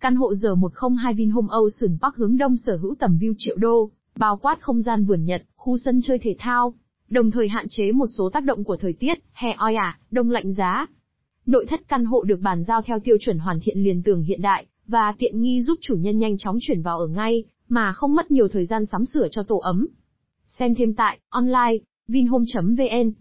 Căn hộ giờ 102 Vinhome Ocean Park hướng đông sở hữu tầm view triệu đô, bao quát không gian vườn Nhật, khu sân chơi thể thao, đồng thời hạn chế một số tác động của thời tiết, hè oi ả, đông lạnh giá. Nội thất căn hộ được bàn giao theo tiêu chuẩn hoàn thiện liền tường hiện đại, và tiện nghi giúp chủ nhân nhanh chóng chuyển vào ở ngay, mà không mất nhiều thời gian sắm sửa cho tổ ấm. Xem thêm tại, online, vinhome.vn